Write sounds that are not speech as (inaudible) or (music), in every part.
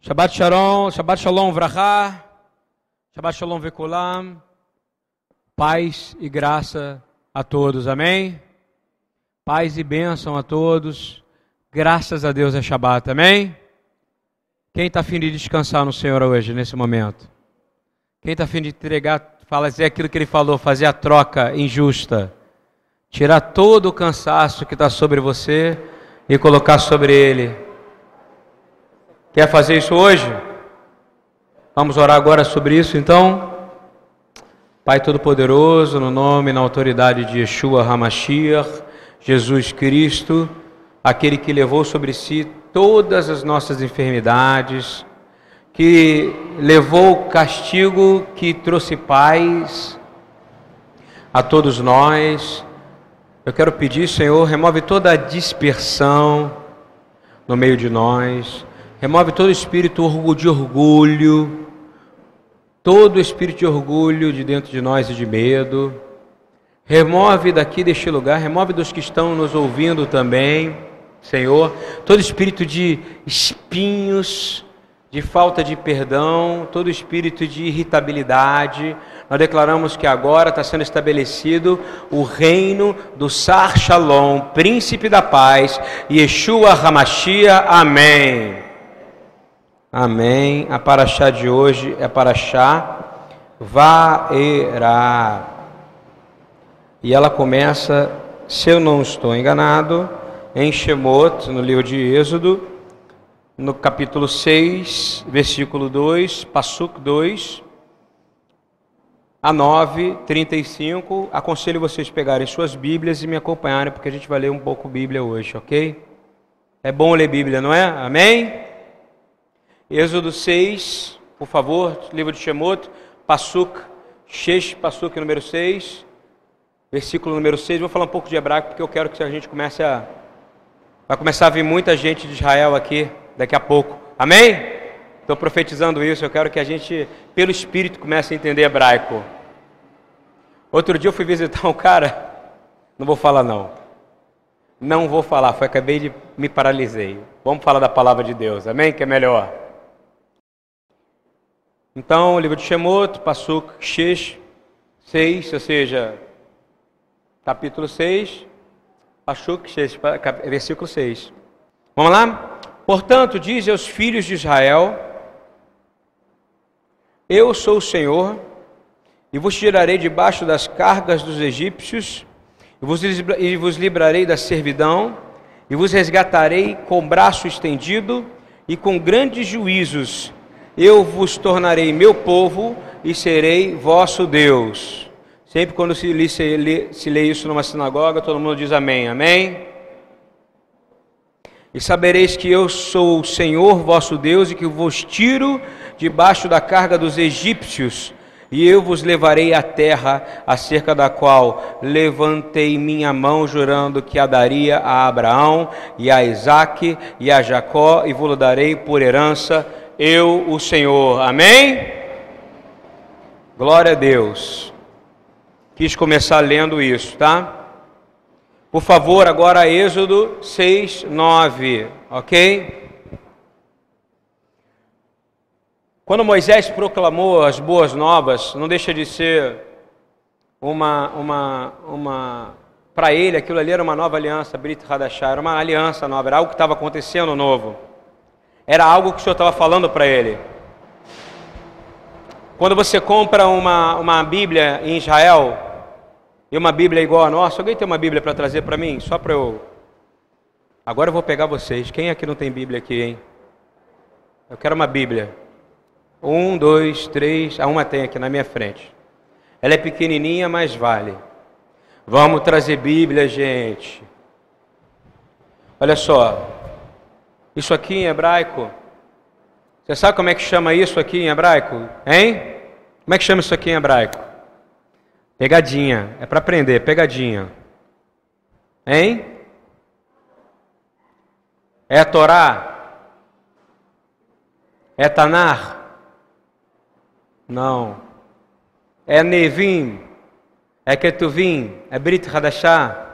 Shabbat Shalom, Shabbat Shalom Vrachá, Shabbat Shalom Vekulam, paz e graça a todos, amém? Paz e bênção a todos, graças a Deus é Shabbat, amém? Quem está afim de descansar no Senhor hoje, nesse momento? Quem está afim de entregar, fazer aquilo que ele falou, fazer a troca injusta, tirar todo o cansaço que está sobre você e colocar sobre ele Quer fazer isso hoje? Vamos orar agora sobre isso então? Pai Todo-Poderoso, no nome e na autoridade de Yeshua Hamashiach, Jesus Cristo, aquele que levou sobre si todas as nossas enfermidades, que levou o castigo que trouxe paz a todos nós. Eu quero pedir, Senhor, remove toda a dispersão no meio de nós Remove todo espírito de orgulho, todo espírito de orgulho de dentro de nós e de medo. Remove daqui deste lugar, remove dos que estão nos ouvindo também, Senhor, todo espírito de espinhos, de falta de perdão, todo espírito de irritabilidade. Nós declaramos que agora está sendo estabelecido o reino do Sar Shalom, príncipe da paz, Yeshua Hamashia. Amém. Amém. A paraxá de hoje é paraxá Vaerá. E ela começa, se eu não estou enganado, em Shemot, no livro de Êxodo, no capítulo 6, versículo 2, Passuk 2, a 9, 35. Aconselho vocês pegarem suas Bíblias e me acompanharem, porque a gente vai ler um pouco Bíblia hoje, ok? É bom ler Bíblia, não é? Amém? Êxodo 6, por favor, livro de Shemot, Passuk, Shesh, Passuk número 6, versículo número 6. Vou falar um pouco de hebraico porque eu quero que a gente comece a. Vai começar a vir muita gente de Israel aqui daqui a pouco. Amém? Estou profetizando isso. Eu quero que a gente, pelo Espírito, comece a entender hebraico. Outro dia eu fui visitar (laughs) um cara. Não vou falar não. Não vou falar. Foi acabei de me paralisei. Vamos falar da palavra de Deus. Amém? Que é melhor. Então, o livro de Shemot, Passuk Shesh 6, ou seja, capítulo 6, Passuk Shesh, versículo 6. Vamos lá? Portanto, diz aos filhos de Israel: Eu sou o Senhor, e vos tirarei debaixo das cargas dos egípcios, e vos livrarei da servidão, e vos resgatarei com braço estendido e com grandes juízos eu vos tornarei meu povo e serei vosso Deus. Sempre quando se lê, se, lê, se lê isso numa sinagoga, todo mundo diz amém. Amém? E sabereis que eu sou o Senhor vosso Deus e que vos tiro debaixo da carga dos egípcios, e eu vos levarei à terra acerca da qual levantei minha mão, jurando que a daria a Abraão e a Isaque e a Jacó, e vos darei por herança eu, o Senhor. Amém? Glória a Deus. Quis começar lendo isso, tá? Por favor, agora Êxodo 6, 9, ok? Quando Moisés proclamou as boas novas, não deixa de ser uma, uma, uma para ele aquilo ali era uma nova aliança, Brit Hadashah, era uma aliança nova, era algo que estava acontecendo novo. Era algo que o Senhor estava falando para ele. Quando você compra uma, uma Bíblia em Israel, e uma Bíblia igual a nossa, alguém tem uma Bíblia para trazer para mim? Só para eu. Agora eu vou pegar vocês. Quem aqui não tem Bíblia aqui, hein? Eu quero uma Bíblia. Um, dois, três. A uma tem aqui na minha frente. Ela é pequenininha, mas vale. Vamos trazer Bíblia, gente. Olha só. Isso aqui em hebraico. Você sabe como é que chama isso aqui em hebraico? Hein? Como é que chama isso aqui em hebraico? Pegadinha. É para aprender, pegadinha. Hein? É Torá? É Tanar? Não. É Nevim? É Ketuvim? É Brit Hadashah?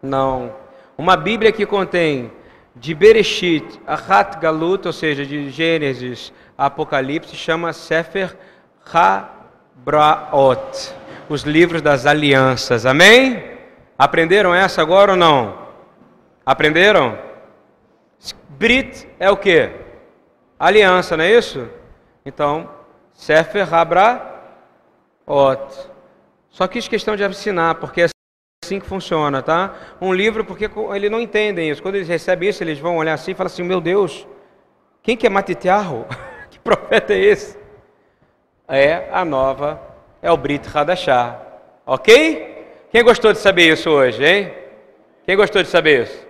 Não. Uma Bíblia que contém de Bereshit a Hat Galut, ou seja, de Gênesis a Apocalipse, chama Sefer HaBraot, os livros das alianças. Amém? Aprenderam essa agora ou não? Aprenderam? Brit é o que? Aliança, não é isso? Então, Sefer HaBraot. Só quis questão de ensinar, porque é assim que funciona, tá? Um livro, porque eles não entendem isso. Quando eles recebem isso, eles vão olhar assim e falar assim: Meu Deus, quem que é Matitearro? (laughs) que profeta é esse? É a nova, é o Brit Hadashah. Ok? Quem gostou de saber isso hoje, hein? Quem gostou de saber isso?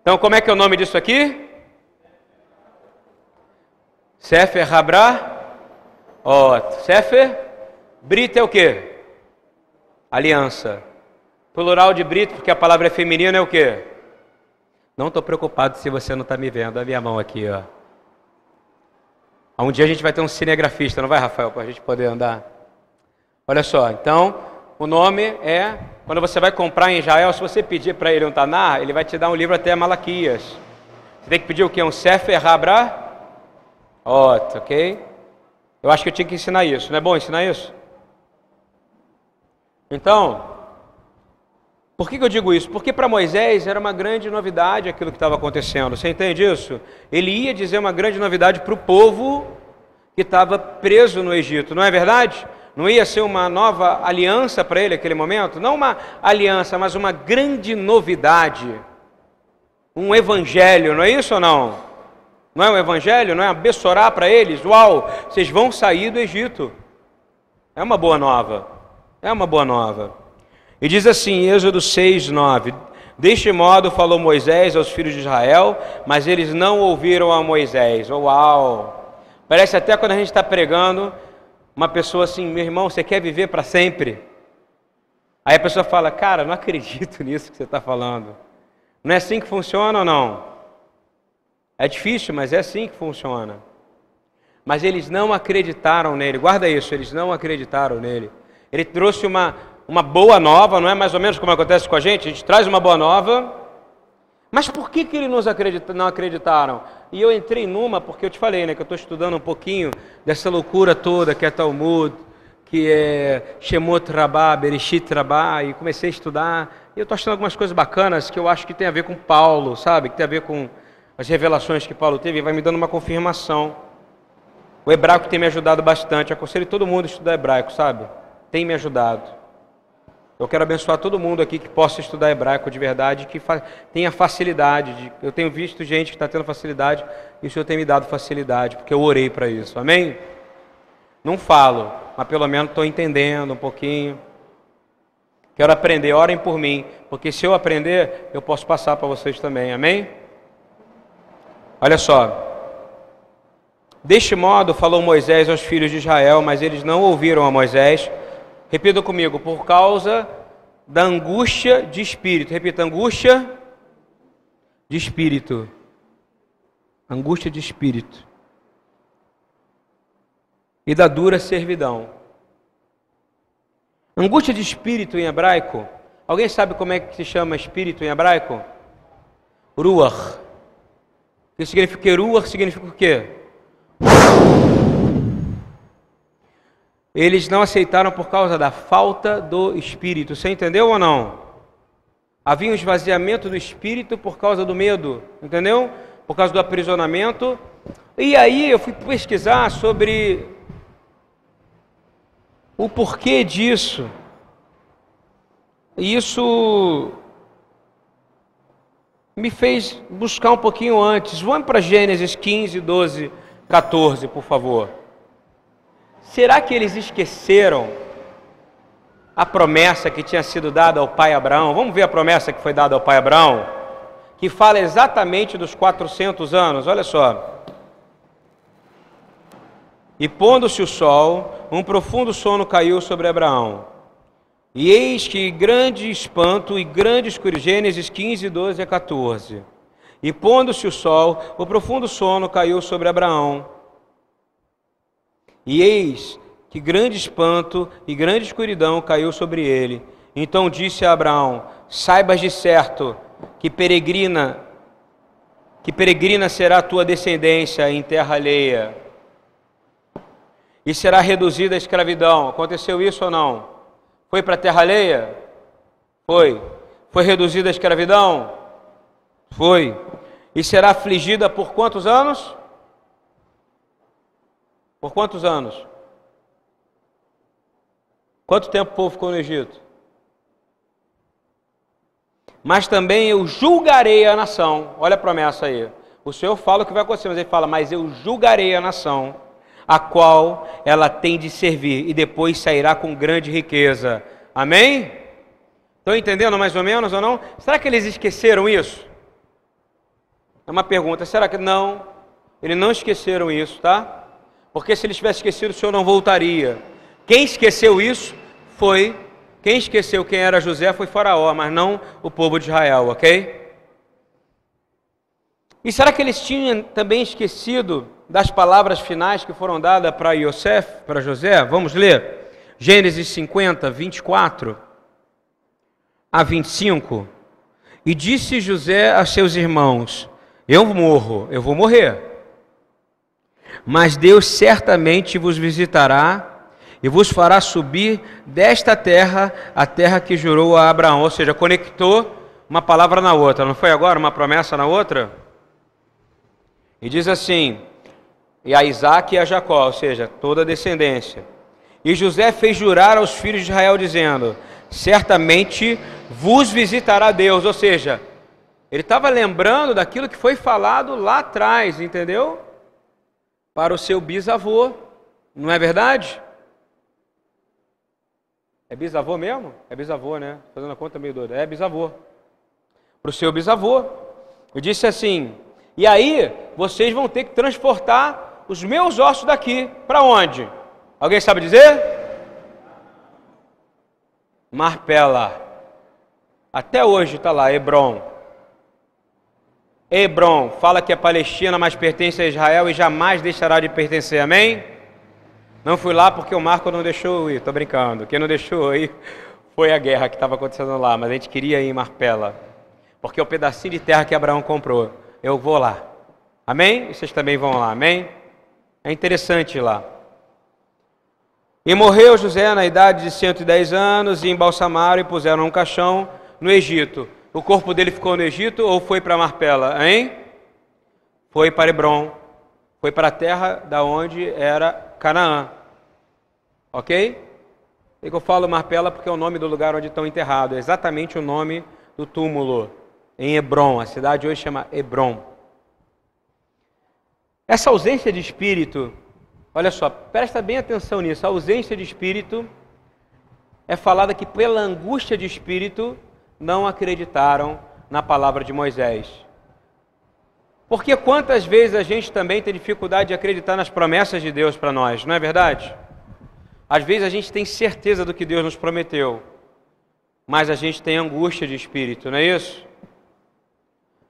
Então, como é que é o nome disso aqui? Sefer Habra. Ó, Sefer. Brit é o quê? Aliança. Plural de brito, porque a palavra é feminina, é o quê? Não estou preocupado se você não está me vendo. A minha mão aqui, ó. Um dia a gente vai ter um cinegrafista, não vai, Rafael, para a gente poder andar? Olha só, então, o nome é, quando você vai comprar em Israel, se você pedir para ele um Tanar, ele vai te dar um livro até Malaquias. Você tem que pedir o quê? Um Sefer Habra? Ot, ok? Eu acho que eu tinha que ensinar isso. Não é bom ensinar isso? Então, por que, que eu digo isso? Porque para Moisés era uma grande novidade aquilo que estava acontecendo. Você entende isso? Ele ia dizer uma grande novidade para o povo que estava preso no Egito, não é verdade? Não ia ser uma nova aliança para ele naquele momento? Não uma aliança, mas uma grande novidade. Um evangelho, não é isso ou não? Não é um evangelho? Não é abençoar para eles? Uau, vocês vão sair do Egito. É uma boa nova. É uma boa nova. E diz assim, Êxodo 6, 9: Deste modo falou Moisés aos filhos de Israel, mas eles não ouviram a Moisés. Uau! Parece até quando a gente está pregando, uma pessoa assim, meu irmão, você quer viver para sempre? Aí a pessoa fala, cara, não acredito (laughs) nisso que você está falando. Não é assim que funciona ou não? É difícil, mas é assim que funciona. Mas eles não acreditaram nele, guarda isso, eles não acreditaram nele. Ele trouxe uma, uma boa nova, não é mais ou menos como acontece com a gente? A gente traz uma boa nova, mas por que, que eles nos acredita, não acreditaram? E eu entrei numa, porque eu te falei, né, que eu estou estudando um pouquinho dessa loucura toda que é Talmud, que é Shemot Rabá, Bereshit Rabá, e comecei a estudar, e eu estou achando algumas coisas bacanas que eu acho que tem a ver com Paulo, sabe? Que tem a ver com as revelações que Paulo teve, e vai me dando uma confirmação. O hebraico tem me ajudado bastante, aconselho todo mundo a estudar hebraico, sabe? Tem me ajudado. Eu quero abençoar todo mundo aqui que possa estudar hebraico de verdade, que tenha facilidade. De... eu tenho visto gente que está tendo facilidade e o Senhor tem me dado facilidade, porque eu orei para isso. Amém? Não falo, mas pelo menos estou entendendo um pouquinho. Quero aprender, orem por mim, porque se eu aprender, eu posso passar para vocês também. Amém? Olha só. Deste modo falou Moisés aos filhos de Israel, mas eles não ouviram a Moisés Repita comigo, por causa da angústia de espírito. Repita, angústia de espírito. Angústia de espírito. E da dura servidão. Angústia de espírito em hebraico. Alguém sabe como é que se chama espírito em hebraico? Ruach. Que significa Ruach significa o quê? Eles não aceitaram por causa da falta do espírito. Você entendeu ou não? Havia um esvaziamento do espírito por causa do medo, entendeu? Por causa do aprisionamento. E aí eu fui pesquisar sobre o porquê disso. Isso me fez buscar um pouquinho antes. Vamos para Gênesis 15, 12, 14, por favor. Será que eles esqueceram a promessa que tinha sido dada ao pai Abraão? Vamos ver a promessa que foi dada ao pai Abraão, que fala exatamente dos 400 anos. Olha só. E pondo-se o sol, um profundo sono caiu sobre Abraão. E eis que grande espanto e grande escuridão. Gênesis 15, 12 a 14. E pondo-se o sol, o profundo sono caiu sobre Abraão. E eis que grande espanto e grande escuridão caiu sobre ele. Então disse a Abraão: Saibas de certo que peregrina que peregrina será a tua descendência em terra alheia, e será reduzida à escravidão. Aconteceu isso ou não? Foi para a terra alheia? Foi. Foi reduzida à escravidão? Foi. E será afligida por quantos anos? Por quantos anos? Quanto tempo o povo ficou no Egito? Mas também eu julgarei a nação. Olha a promessa aí. O Senhor fala o que vai acontecer, mas ele fala: Mas eu julgarei a nação, a qual ela tem de servir, e depois sairá com grande riqueza. Amém? Estão entendendo mais ou menos ou não? Será que eles esqueceram isso? É uma pergunta. Será que não? Eles não esqueceram isso, tá? Porque se eles tivessem esquecido, o Senhor não voltaria. Quem esqueceu isso foi quem esqueceu quem era José foi Faraó, mas não o povo de Israel, ok? E será que eles tinham também esquecido das palavras finais que foram dadas para Yosef, para José? Vamos ler. Gênesis 50, 24 a 25. E disse José a seus irmãos: Eu morro, eu vou morrer. Mas Deus certamente vos visitará e vos fará subir desta terra a terra que jurou a Abraão. Ou seja, conectou uma palavra na outra. Não foi agora uma promessa na outra? E diz assim: e a Isaac e a Jacó, ou seja, toda a descendência. E José fez jurar aos filhos de Israel, dizendo: Certamente vos visitará Deus. Ou seja, ele estava lembrando daquilo que foi falado lá atrás, entendeu? Para o seu bisavô, não é verdade? É bisavô mesmo? É bisavô, né? Fazendo a conta meio doida. É bisavô. Para o seu bisavô. Eu disse assim: e aí vocês vão ter que transportar os meus ossos daqui para onde? Alguém sabe dizer? Marpela. Até hoje está lá, Hebron. Hebron fala que é Palestina, mas pertence a Israel e jamais deixará de pertencer. Amém? Não fui lá porque o Marco não deixou eu ir, tô brincando. Quem não deixou eu ir (laughs) foi a guerra que estava acontecendo lá, mas a gente queria ir em Marpela, porque é o pedacinho de terra que Abraão comprou. Eu vou lá. Amém? E vocês também vão lá, amém? É interessante lá. E morreu José na idade de 110 anos e embalsamaram e puseram um caixão no Egito. O corpo dele ficou no Egito ou foi para Marpela, hein? Foi para Hebron. Foi para a terra da onde era Canaã. Ok? E que eu falo Marpela porque é o nome do lugar onde estão enterrados, é exatamente o nome do túmulo, em Hebron. A cidade hoje chama Hebron. Essa ausência de espírito, olha só, presta bem atenção nisso. A ausência de espírito é falada que pela angústia de espírito não acreditaram na palavra de Moisés. Porque quantas vezes a gente também tem dificuldade de acreditar nas promessas de Deus para nós, não é verdade? Às vezes a gente tem certeza do que Deus nos prometeu, mas a gente tem angústia de espírito, não é isso?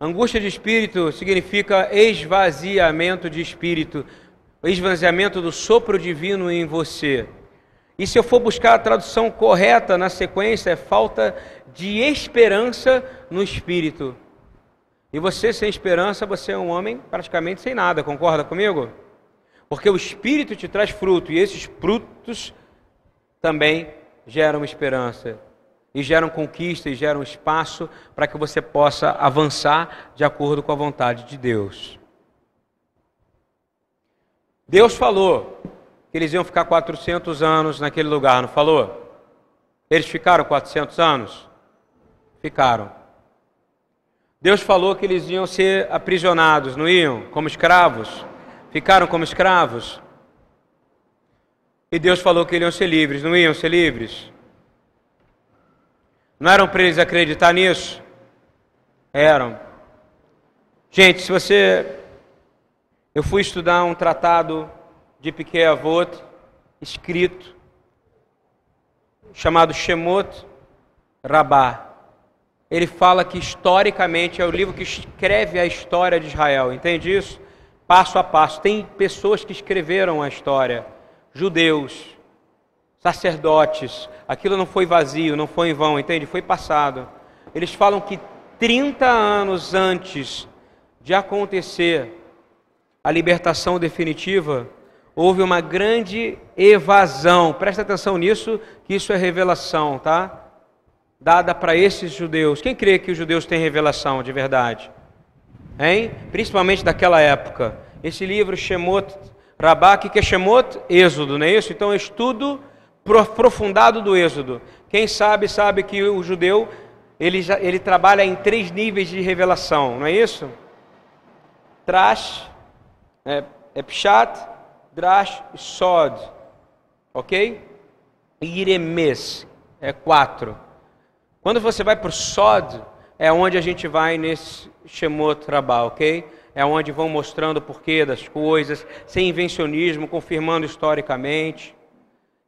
Angústia de espírito significa esvaziamento de espírito, esvaziamento do sopro divino em você. E se eu for buscar a tradução correta na sequência, é falta de esperança no espírito. E você sem esperança, você é um homem praticamente sem nada, concorda comigo? Porque o Espírito te traz fruto e esses frutos também geram esperança. E geram conquista e geram espaço para que você possa avançar de acordo com a vontade de Deus. Deus falou que eles iam ficar 400 anos naquele lugar, não falou? Eles ficaram 400 anos? Ficaram. Deus falou que eles iam ser aprisionados, não iam? Como escravos? ficaram como escravos. E Deus falou que iam ser livres, não iam ser livres? Não eram para eles acreditar nisso? Eram. Gente, se você. Eu fui estudar um tratado de Piquet Avot, escrito, chamado Shemot Rabá. Ele fala que historicamente é o livro que escreve a história de Israel, entende isso? passo a passo. Tem pessoas que escreveram a história, judeus, sacerdotes. Aquilo não foi vazio, não foi em vão, entende? Foi passado. Eles falam que 30 anos antes de acontecer a libertação definitiva, houve uma grande evasão. Presta atenção nisso, que isso é revelação, tá? Dada para esses judeus. Quem crê que os judeus têm revelação de verdade? Hein? Principalmente daquela época. Esse livro Shemot Rabá, que é Shemot? Êxodo, não é isso? Então, estudo aprofundado do Êxodo. Quem sabe, sabe que o judeu, ele, já, ele trabalha em três níveis de revelação, não é isso? Trash, é, é Pshat, Drash e Sod, ok? E Iremes, é quatro. Quando você vai para o Sod, é onde a gente vai nesse Shemot Rabá, ok? É onde vão mostrando o porquê das coisas, sem invencionismo, confirmando historicamente.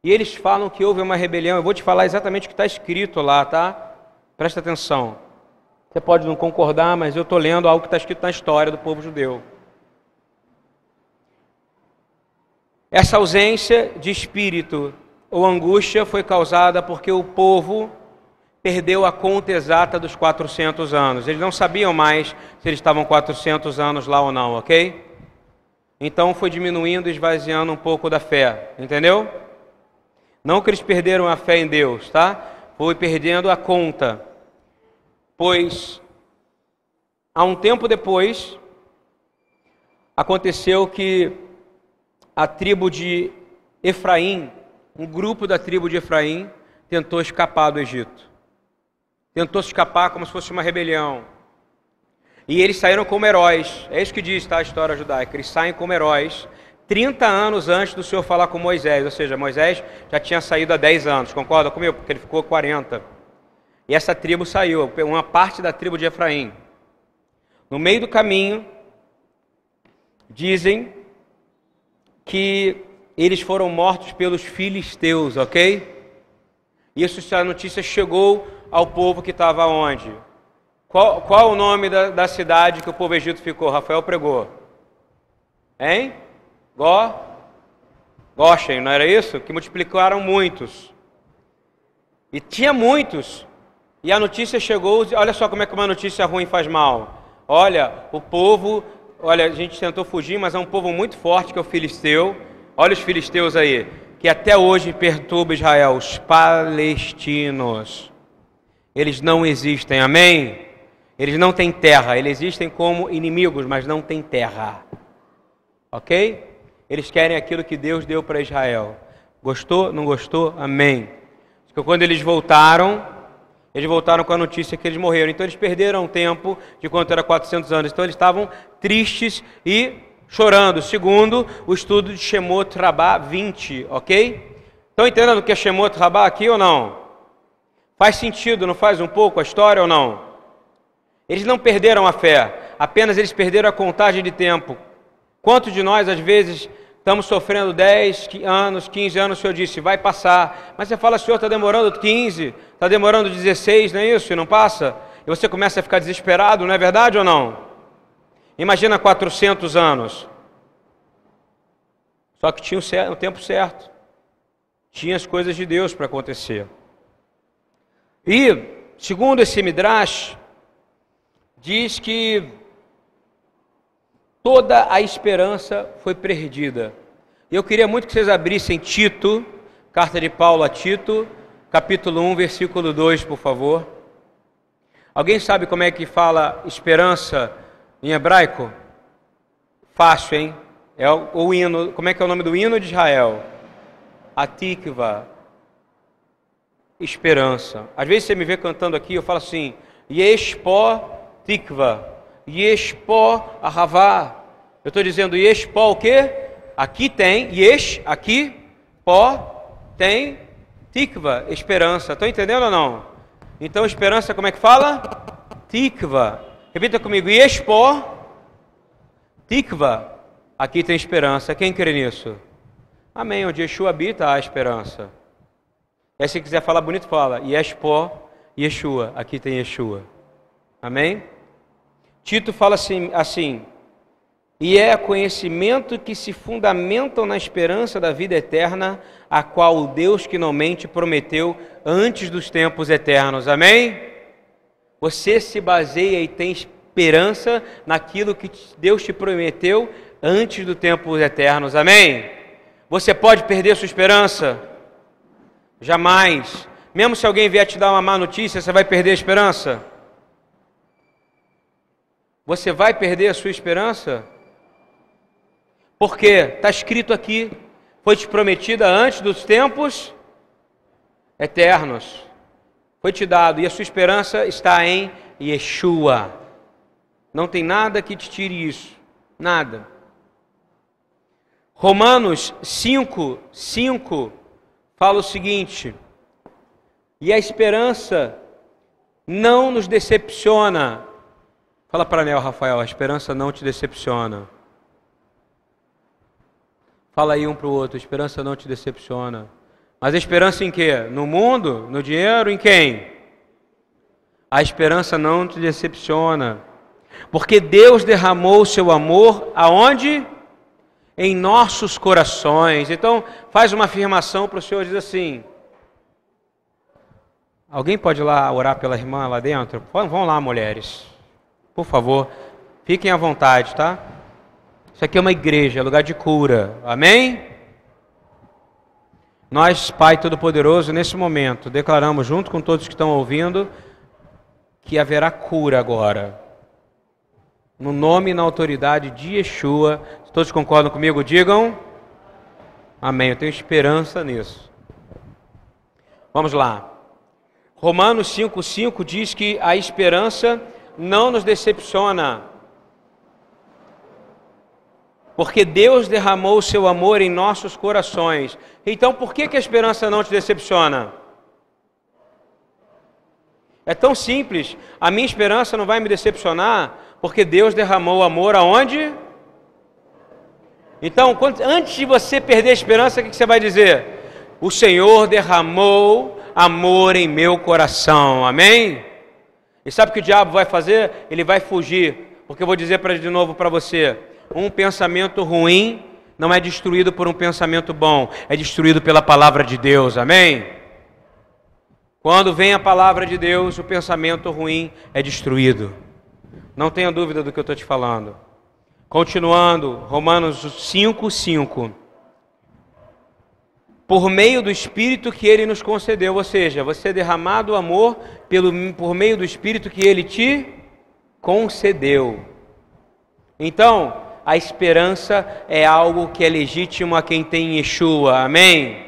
E eles falam que houve uma rebelião. Eu vou te falar exatamente o que está escrito lá, tá? Presta atenção. Você pode não concordar, mas eu estou lendo algo que está escrito na história do povo judeu. Essa ausência de espírito ou angústia foi causada porque o povo perdeu a conta exata dos 400 anos. Eles não sabiam mais se eles estavam 400 anos lá ou não, ok? Então foi diminuindo, esvaziando um pouco da fé, entendeu? Não que eles perderam a fé em Deus, tá? Foi perdendo a conta. Pois, há um tempo depois, aconteceu que a tribo de Efraim, um grupo da tribo de Efraim, tentou escapar do Egito. Tentou escapar como se fosse uma rebelião. E eles saíram como heróis. É isso que diz tá, a história judaica. Eles saem como heróis 30 anos antes do Senhor falar com Moisés, ou seja, Moisés já tinha saído há 10 anos, concorda comigo? Porque ele ficou 40. E essa tribo saiu, uma parte da tribo de Efraim. No meio do caminho, dizem que eles foram mortos pelos filisteus, ok? Isso, essa notícia chegou ao povo que estava onde? Qual, qual o nome da, da cidade que o povo egito ficou? Rafael pregou. Hein? Gó, Goshen, não era isso? Que multiplicaram muitos. E tinha muitos. E a notícia chegou, olha só como é que uma notícia ruim faz mal. Olha, o povo, olha, a gente tentou fugir, mas é um povo muito forte que é o filisteu. Olha os filisteus aí, que até hoje perturba Israel, os palestinos. Eles não existem, amém? Eles não têm terra, eles existem como inimigos, mas não têm terra. Ok? Eles querem aquilo que Deus deu para Israel. Gostou? Não gostou? Amém. Porque quando eles voltaram, eles voltaram com a notícia que eles morreram. Então eles perderam tempo de quanto era 400 anos. Então eles estavam tristes e chorando. Segundo o estudo de Shemot Rabá 20, ok? Estão entendendo o que é Shemot Rabá aqui ou não? Faz sentido, não faz um pouco a história ou não? Eles não perderam a fé, apenas eles perderam a contagem de tempo. Quantos de nós, às vezes, Estamos sofrendo 10 anos, 15 anos, o Senhor disse, vai passar. Mas você fala, Senhor, está demorando 15, está demorando 16, não é isso? E não passa? E você começa a ficar desesperado, não é verdade ou não? Imagina 400 anos. Só que tinha o tempo certo. Tinha as coisas de Deus para acontecer. E, segundo esse Midrash, diz que toda a esperança foi perdida. Eu queria muito que vocês abrissem Tito, carta de Paulo a Tito, capítulo 1, versículo 2, por favor. Alguém sabe como é que fala esperança em hebraico? Fácil, hein? É o, o hino, como é que é o nome do hino de Israel? Atikva. Esperança. Às vezes você me vê cantando aqui, eu falo assim: Yeshpo Tikva. Yeshpo Ahavá. Eu estou dizendo Yeshpo o quê? Aqui tem Yesh, aqui, Pó, tem Tikva, esperança. Estão entendendo ou não? Então esperança como é que fala? Tikva. Repita comigo, Yeshpo, Tikva. Aqui tem esperança. Quem crê nisso? Amém. Onde Yeshua habita, há esperança. Aí se quiser falar bonito, fala Yeshpo, Yeshua. Aqui tem Yeshua. Amém? Tito fala assim, assim, e é conhecimento que se fundamentam na esperança da vida eterna, a qual o Deus que não mente prometeu antes dos tempos eternos. Amém? Você se baseia e tem esperança naquilo que Deus te prometeu antes do tempo eternos. Amém? Você pode perder sua esperança? Jamais. Mesmo se alguém vier te dar uma má notícia, você vai perder a esperança? Você vai perder a sua esperança? Porque está escrito aqui, foi te prometida antes dos tempos eternos. Foi te dado e a sua esperança está em Yeshua. Não tem nada que te tire isso. Nada. Romanos 5, 5 fala o seguinte: E a esperança não nos decepciona. Fala para Nel, Rafael, a esperança não te decepciona. Fala aí um para o outro, a esperança não te decepciona. Mas a esperança em quê? No mundo? No dinheiro? Em quem? A esperança não te decepciona. Porque Deus derramou o seu amor aonde? Em nossos corações. Então, faz uma afirmação para o Senhor, diz assim: Alguém pode ir lá orar pela irmã lá dentro? Vão lá, mulheres. Por favor, fiquem à vontade, tá? Isso aqui é uma igreja, é lugar de cura. Amém? Nós, Pai Todo-Poderoso, nesse momento, declaramos junto com todos que estão ouvindo que haverá cura agora. No nome e na autoridade de Yeshua. Todos concordam comigo, digam amém. Eu tenho esperança nisso. Vamos lá. Romanos 5,5 diz que a esperança não nos decepciona porque Deus derramou o seu amor em nossos corações. Então, por que, que a esperança não te decepciona? É tão simples. A minha esperança não vai me decepcionar, porque Deus derramou o amor aonde? Então, antes de você perder a esperança, o que, você vai dizer? O Senhor derramou amor em meu coração. Amém? E sabe o que o diabo vai fazer? Ele vai fugir. Porque eu vou dizer para de novo para você um pensamento ruim não é destruído por um pensamento bom, é destruído pela palavra de Deus, amém? Quando vem a palavra de Deus, o pensamento ruim é destruído. Não tenha dúvida do que eu estou te falando. Continuando, Romanos 5, 5. Por meio do Espírito que Ele nos concedeu, ou seja, você é derramado amor pelo, por meio do Espírito que Ele te concedeu. Então, a esperança é algo que é legítimo a quem tem Yeshua, amém?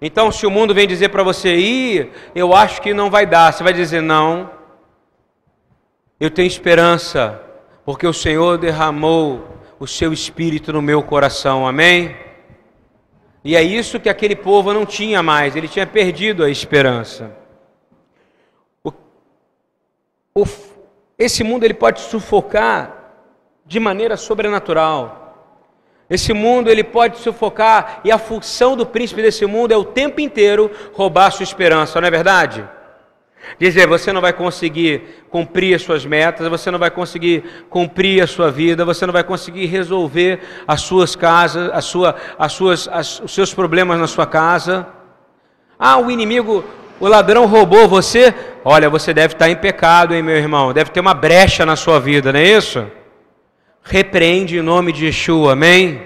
Então, se o mundo vem dizer para você, Ih, eu acho que não vai dar, você vai dizer, não, eu tenho esperança, porque o Senhor derramou o seu espírito no meu coração, amém? E é isso que aquele povo não tinha mais, ele tinha perdido a esperança. O, o, esse mundo ele pode sufocar de maneira sobrenatural. Esse mundo ele pode sufocar e a função do príncipe desse mundo é o tempo inteiro roubar sua esperança, não é verdade? Dizer, você não vai conseguir cumprir as suas metas, você não vai conseguir cumprir a sua vida, você não vai conseguir resolver as suas casas, a sua, as suas, as, os seus problemas na sua casa. Ah, o inimigo, o ladrão roubou você. Olha, você deve estar em pecado, hein, meu irmão? Deve ter uma brecha na sua vida, não é isso? repreende em nome de Yeshua, amém?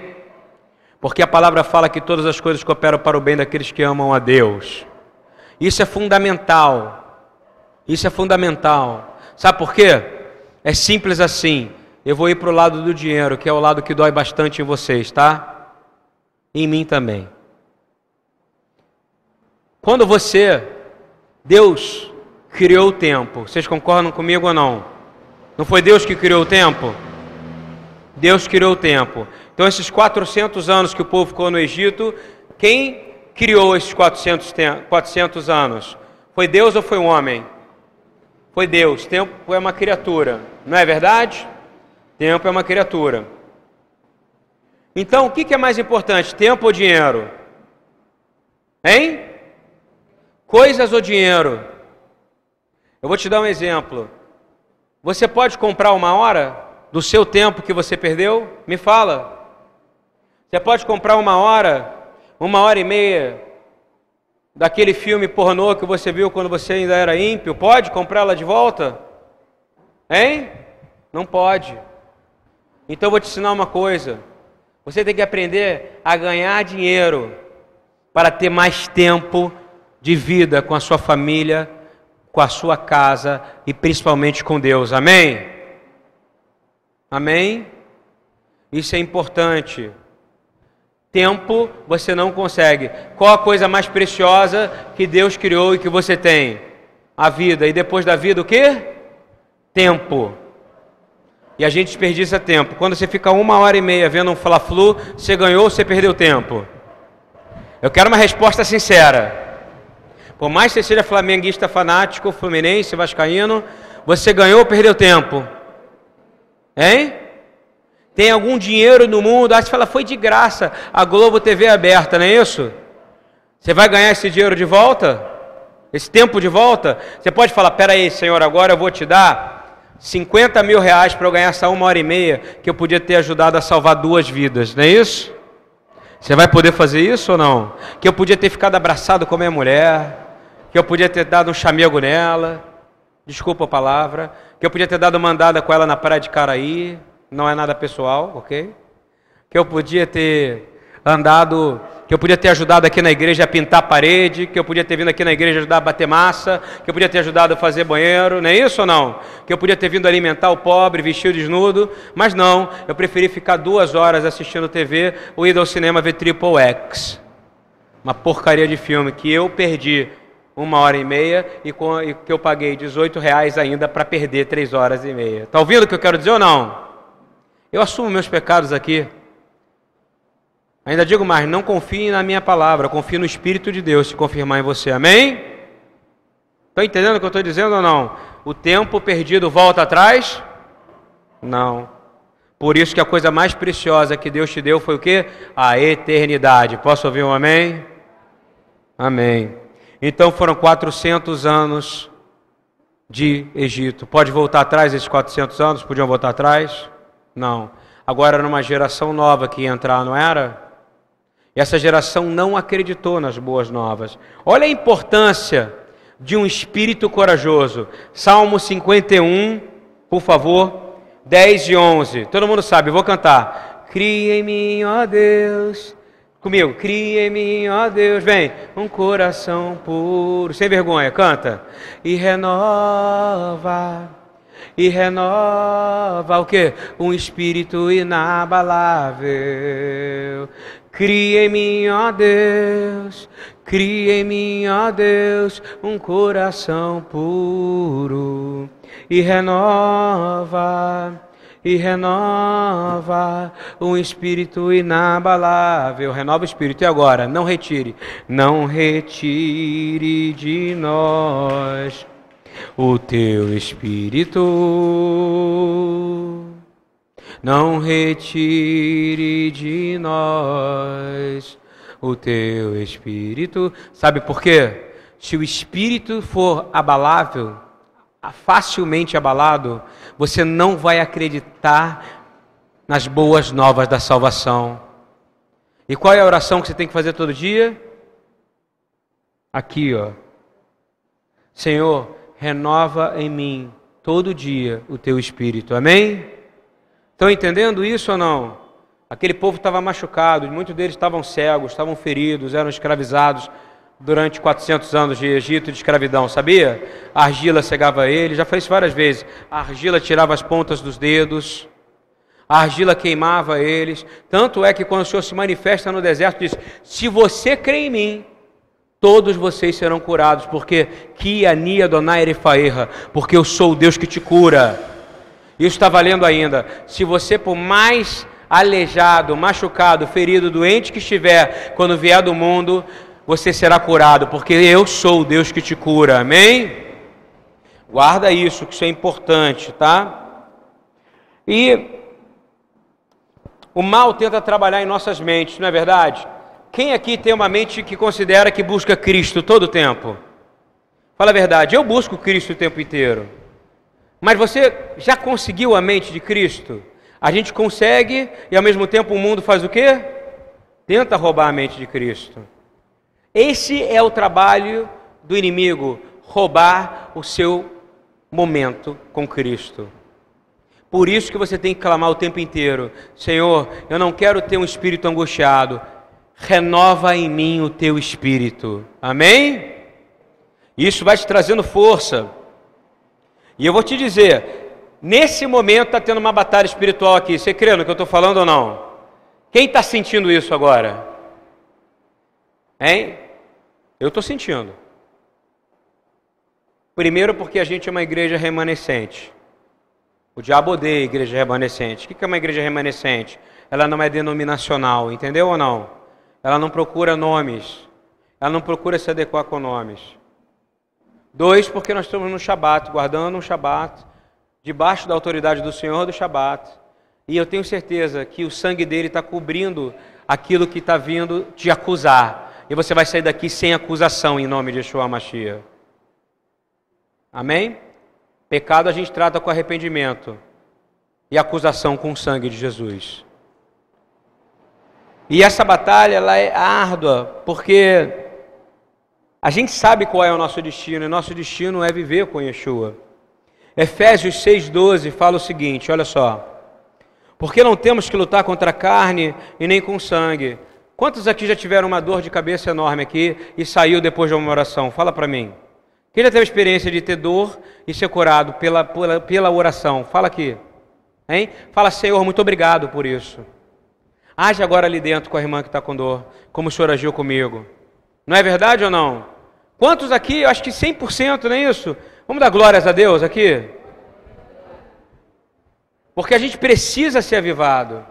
Porque a palavra fala que todas as coisas cooperam para o bem daqueles que amam a Deus. Isso é fundamental. Isso é fundamental. Sabe por quê? É simples assim. Eu vou ir para o lado do dinheiro, que é o lado que dói bastante em vocês, tá? em mim também. Quando você, Deus criou o tempo, vocês concordam comigo ou não? Não foi Deus que criou o tempo? Deus criou o tempo. Então, esses 400 anos que o povo ficou no Egito, quem criou esses 400, 400 anos? Foi Deus ou foi um homem? Foi Deus. Tempo é uma criatura, não é verdade? Tempo é uma criatura. Então, o que é mais importante, tempo ou dinheiro? Hein? Coisas ou dinheiro? Eu vou te dar um exemplo. Você pode comprar uma hora? do seu tempo que você perdeu? Me fala. Você pode comprar uma hora, uma hora e meia daquele filme pornô que você viu quando você ainda era ímpio? Pode comprá-la de volta? Hein? Não pode. Então eu vou te ensinar uma coisa. Você tem que aprender a ganhar dinheiro para ter mais tempo de vida com a sua família, com a sua casa e principalmente com Deus. Amém? Amém? Isso é importante. Tempo você não consegue. Qual a coisa mais preciosa que Deus criou e que você tem? A vida. E depois da vida o quê? Tempo. E a gente desperdiça tempo. Quando você fica uma hora e meia vendo um Fla-Flu, você ganhou ou você perdeu tempo? Eu quero uma resposta sincera. Por mais que você seja flamenguista fanático, fluminense, vascaíno, você ganhou ou perdeu tempo? Hein? Tem algum dinheiro no mundo? Ah, você fala, foi de graça a Globo TV aberta, não é isso? Você vai ganhar esse dinheiro de volta? Esse tempo de volta? Você pode falar, peraí, Senhor, agora eu vou te dar 50 mil reais para eu ganhar essa uma hora e meia que eu podia ter ajudado a salvar duas vidas, não é isso? Você vai poder fazer isso ou não? Que eu podia ter ficado abraçado com a minha mulher, que eu podia ter dado um chamego nela, desculpa a palavra, que eu podia ter dado mandada com ela na praia de Caraí, não é nada pessoal, ok? Que eu podia ter andado, que eu podia ter ajudado aqui na igreja a pintar a parede, que eu podia ter vindo aqui na igreja ajudar a bater massa, que eu podia ter ajudado a fazer banheiro, não é isso ou não? Que eu podia ter vindo alimentar o pobre, vestir o desnudo, mas não, eu preferi ficar duas horas assistindo TV ou ir ao cinema ver Triple X. Uma porcaria de filme que eu perdi uma hora e meia e, e que eu paguei 18 reais ainda para perder três horas e meia. Está ouvindo o que eu quero dizer ou não? Eu assumo meus pecados aqui. Ainda digo mais, não confie na minha palavra, confie no Espírito de Deus se confirmar em você. Amém? Estão entendendo o que eu estou dizendo ou não? O tempo perdido volta atrás? Não. Por isso que a coisa mais preciosa que Deus te deu foi o que? A eternidade. Posso ouvir um amém? Amém. Então foram 400 anos de Egito. Pode voltar atrás esses 400 anos? Podiam voltar atrás? Não. Agora era uma geração nova que ia entrar, não era? Essa geração não acreditou nas boas novas. Olha a importância de um espírito corajoso. Salmo 51, por favor, 10 e 11. Todo mundo sabe, vou cantar. Cria em mim, ó Deus, Comigo, cria em mim, ó Deus, vem, um coração puro, sem vergonha, canta. E renova, e renova o que? Um espírito inabalável. Cria em mim, ó Deus, cria em mim, ó Deus, um coração puro. E renova e renova um espírito inabalável. Renova o espírito. E agora? Não retire. Não retire de nós o teu espírito. Não retire de nós o teu espírito. Sabe por quê? Se o espírito for abalável, facilmente abalado, você não vai acreditar nas boas novas da salvação. E qual é a oração que você tem que fazer todo dia? Aqui, ó. Senhor, renova em mim todo dia o teu espírito. Amém? Estão entendendo isso ou não? Aquele povo estava machucado, muitos deles estavam cegos, estavam feridos, eram escravizados durante 400 anos de Egito de escravidão, sabia? A argila cegava ele, já fez várias vezes. A argila tirava as pontas dos dedos, a argila queimava eles. Tanto é que quando o Senhor se manifesta no deserto, diz: Se você crê em mim, todos vocês serão curados, porque que ania donaire faerra, porque eu sou o Deus que te cura. Isso está valendo ainda. Se você, por mais aleijado, machucado, ferido, doente que estiver, quando vier do mundo, você será curado, porque eu sou o Deus que te cura. Amém? Guarda isso, que isso é importante, tá? E o mal tenta trabalhar em nossas mentes, não é verdade? Quem aqui tem uma mente que considera que busca Cristo todo o tempo? Fala a verdade, eu busco Cristo o tempo inteiro. Mas você já conseguiu a mente de Cristo? A gente consegue e ao mesmo tempo o mundo faz o quê? Tenta roubar a mente de Cristo. Esse é o trabalho do inimigo, roubar o seu momento com Cristo. Por isso que você tem que clamar o tempo inteiro: Senhor, eu não quero ter um espírito angustiado. Renova em mim o teu espírito. Amém? Isso vai te trazendo força. E eu vou te dizer: nesse momento está tendo uma batalha espiritual aqui. Você crê no que eu estou falando ou não? Quem está sentindo isso agora? Hein? Eu estou sentindo. Primeiro, porque a gente é uma igreja remanescente. O diabo odeia a igreja remanescente. O que é uma igreja remanescente? Ela não é denominacional, entendeu ou não? Ela não procura nomes. Ela não procura se adequar com nomes. Dois, porque nós estamos no Shabat, guardando um Shabat, debaixo da autoridade do Senhor do Shabat. E eu tenho certeza que o sangue dele está cobrindo aquilo que está vindo te acusar. E você vai sair daqui sem acusação em nome de Yeshua Mashiach. Amém? Pecado a gente trata com arrependimento e acusação com o sangue de Jesus. E essa batalha ela é árdua, porque a gente sabe qual é o nosso destino, e nosso destino é viver com Yeshua. Efésios 6,12 fala o seguinte: olha só. Porque não temos que lutar contra a carne e nem com sangue. Quantos aqui já tiveram uma dor de cabeça enorme aqui e saiu depois de uma oração? Fala para mim. Quem já teve experiência de ter dor e ser curado pela, pela, pela oração? Fala aqui. Hein? Fala, Senhor, muito obrigado por isso. Age agora ali dentro com a irmã que está com dor, como o Senhor agiu comigo. Não é verdade ou não? Quantos aqui, eu acho que 100%, não é isso? Vamos dar glórias a Deus aqui? Porque a gente precisa ser avivado.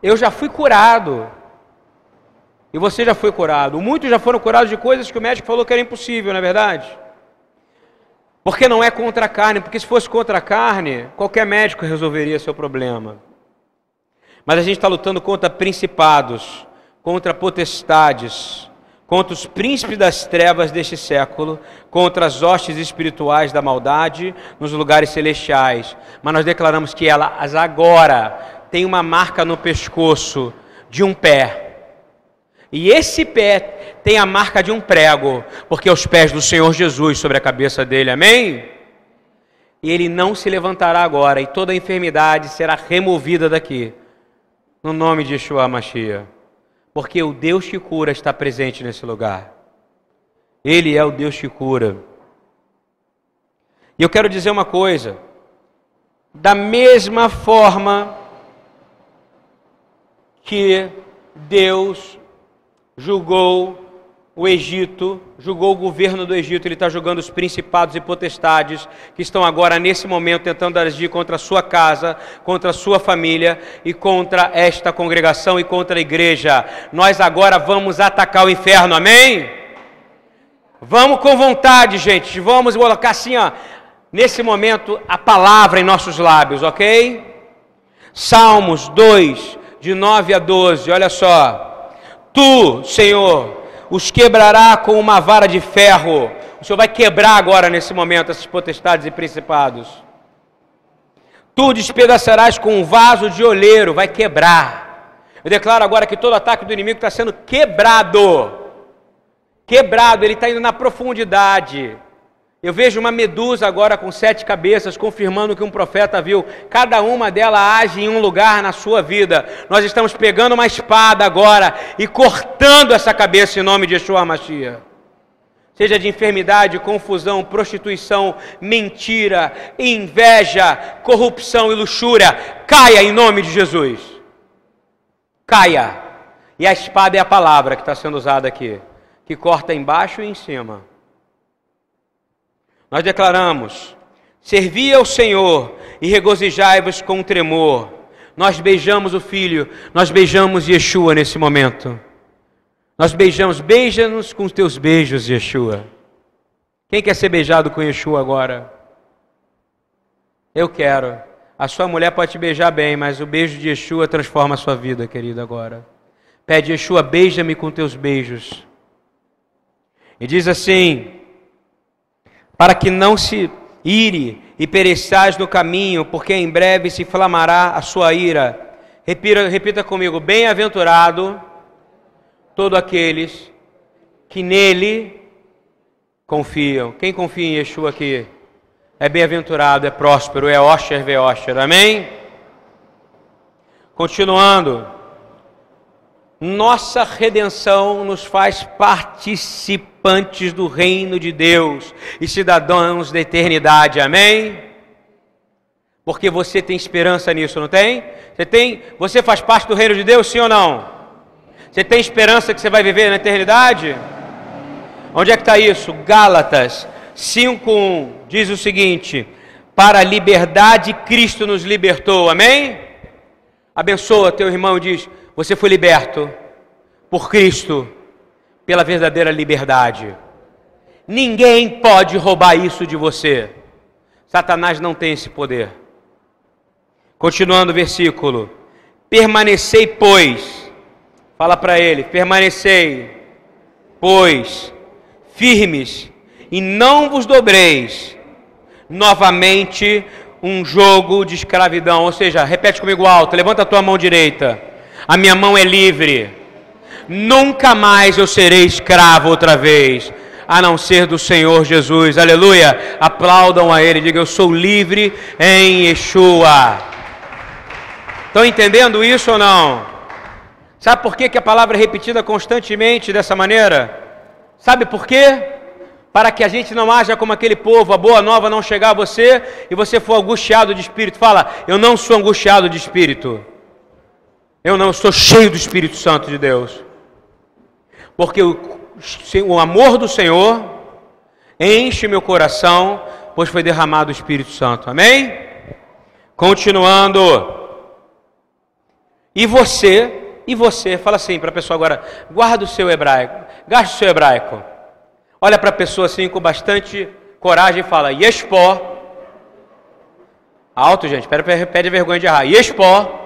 Eu já fui curado. E você já foi curado. Muitos já foram curados de coisas que o médico falou que era impossível, não é verdade? Porque não é contra a carne, porque se fosse contra a carne, qualquer médico resolveria seu problema. Mas a gente está lutando contra principados, contra potestades, contra os príncipes das trevas deste século, contra as hostes espirituais da maldade nos lugares celestiais. Mas nós declaramos que elas agora têm uma marca no pescoço de um pé e esse pé tem a marca de um prego, porque é os pés do Senhor Jesus sobre a cabeça dele, amém? E ele não se levantará agora, e toda a enfermidade será removida daqui, no nome de Yeshua Mashiach, porque o Deus que cura está presente nesse lugar. Ele é o Deus que cura. E eu quero dizer uma coisa: da mesma forma que Deus julgou o Egito, julgou o governo do Egito, ele está julgando os principados e potestades que estão agora, nesse momento, tentando agir contra a sua casa, contra a sua família e contra esta congregação e contra a igreja. Nós agora vamos atacar o inferno, amém? Vamos com vontade, gente, vamos colocar assim, ó, nesse momento, a palavra em nossos lábios, ok? Salmos 2, de 9 a 12, olha só. Tu, Senhor, os quebrará com uma vara de ferro. O Senhor vai quebrar agora, nesse momento, essas potestades e principados. Tu despedaçarás com um vaso de olheiro, vai quebrar. Eu declaro agora que todo ataque do inimigo está sendo quebrado. Quebrado, ele está indo na profundidade. Eu vejo uma medusa agora com sete cabeças, confirmando que um profeta viu. Cada uma delas age em um lugar na sua vida. Nós estamos pegando uma espada agora e cortando essa cabeça em nome de Yeshua Mashiach. Seja de enfermidade, confusão, prostituição, mentira, inveja, corrupção e luxúria, caia em nome de Jesus. Caia. E a espada é a palavra que está sendo usada aqui, que corta embaixo e em cima nós declaramos: servi ao Senhor e regozijai-vos com tremor. Nós beijamos o Filho, nós beijamos Yeshua nesse momento. Nós beijamos, beija-nos com os teus beijos, Yeshua. Quem quer ser beijado com Yeshua agora? Eu quero. A sua mulher pode te beijar bem, mas o beijo de Yeshua transforma a sua vida, querido, agora. Pede, Yeshua, beija-me com teus beijos. E diz assim: para que não se ire e pereçais no caminho, porque em breve se inflamará a sua ira. Repita, repita comigo: bem-aventurado todos aqueles que nele confiam. Quem confia em Yeshua aqui? é bem-aventurado, é próspero, é osher, veosher. Amém? Continuando. Nossa redenção nos faz participantes do reino de Deus e cidadãos da eternidade. Amém? Porque você tem esperança nisso, não tem? Você tem, você faz parte do reino de Deus, sim ou não? Você tem esperança que você vai viver na eternidade? Onde é que está isso? Gálatas 5:1 diz o seguinte: Para a liberdade Cristo nos libertou. Amém? Abençoa teu irmão e diz: Você foi liberto por Cristo pela verdadeira liberdade. Ninguém pode roubar isso de você. Satanás não tem esse poder. Continuando o versículo: Permanecei, pois, fala para ele: permanecei, pois, firmes, e não vos dobreis novamente um jogo de escravidão. Ou seja, repete comigo alto, levanta a tua mão direita. A minha mão é livre. Nunca mais eu serei escravo outra vez, a não ser do Senhor Jesus. Aleluia. Aplaudam a Ele, diga: Eu sou livre em Yeshua. Estão entendendo isso ou não? Sabe por que, que a palavra é repetida constantemente dessa maneira? Sabe por quê? Para que a gente não haja como aquele povo, a boa nova não chegar a você e você for angustiado de espírito. Fala, eu não sou angustiado de espírito. Eu não estou cheio do Espírito Santo de Deus. Porque o, o amor do Senhor enche meu coração, pois foi derramado o Espírito Santo. Amém? Continuando. E você, e você, fala assim para a pessoa agora, guarda o seu hebraico, gaste o seu hebraico. Olha para a pessoa assim com bastante coragem e fala, Yeshpó. Alto, gente, pede, pede vergonha de errar. Yeshpó,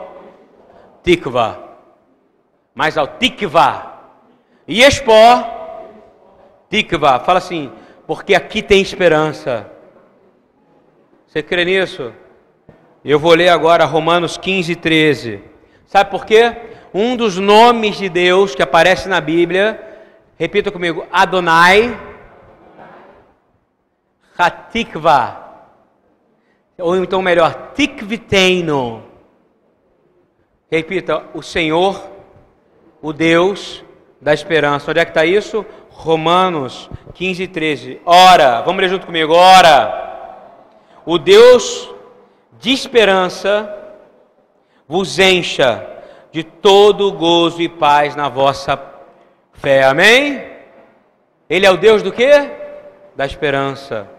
Tikva. Mais alto, Tikva. Yeshpó, Tikva. Fala assim, porque aqui tem esperança. Você crê nisso? Eu vou ler agora Romanos 15, 13. Sabe por quê? Um dos nomes de Deus que aparece na Bíblia, repita comigo, Adonai, Hatikva, ou então melhor, Tikviteino. Repita, o Senhor, o Deus da esperança. Onde é que está isso? Romanos 15, 13. Ora, vamos ler junto comigo. Ora, o Deus de esperança vos encha de todo gozo e paz na vossa fé. Amém? Ele é o Deus do quê? Da esperança.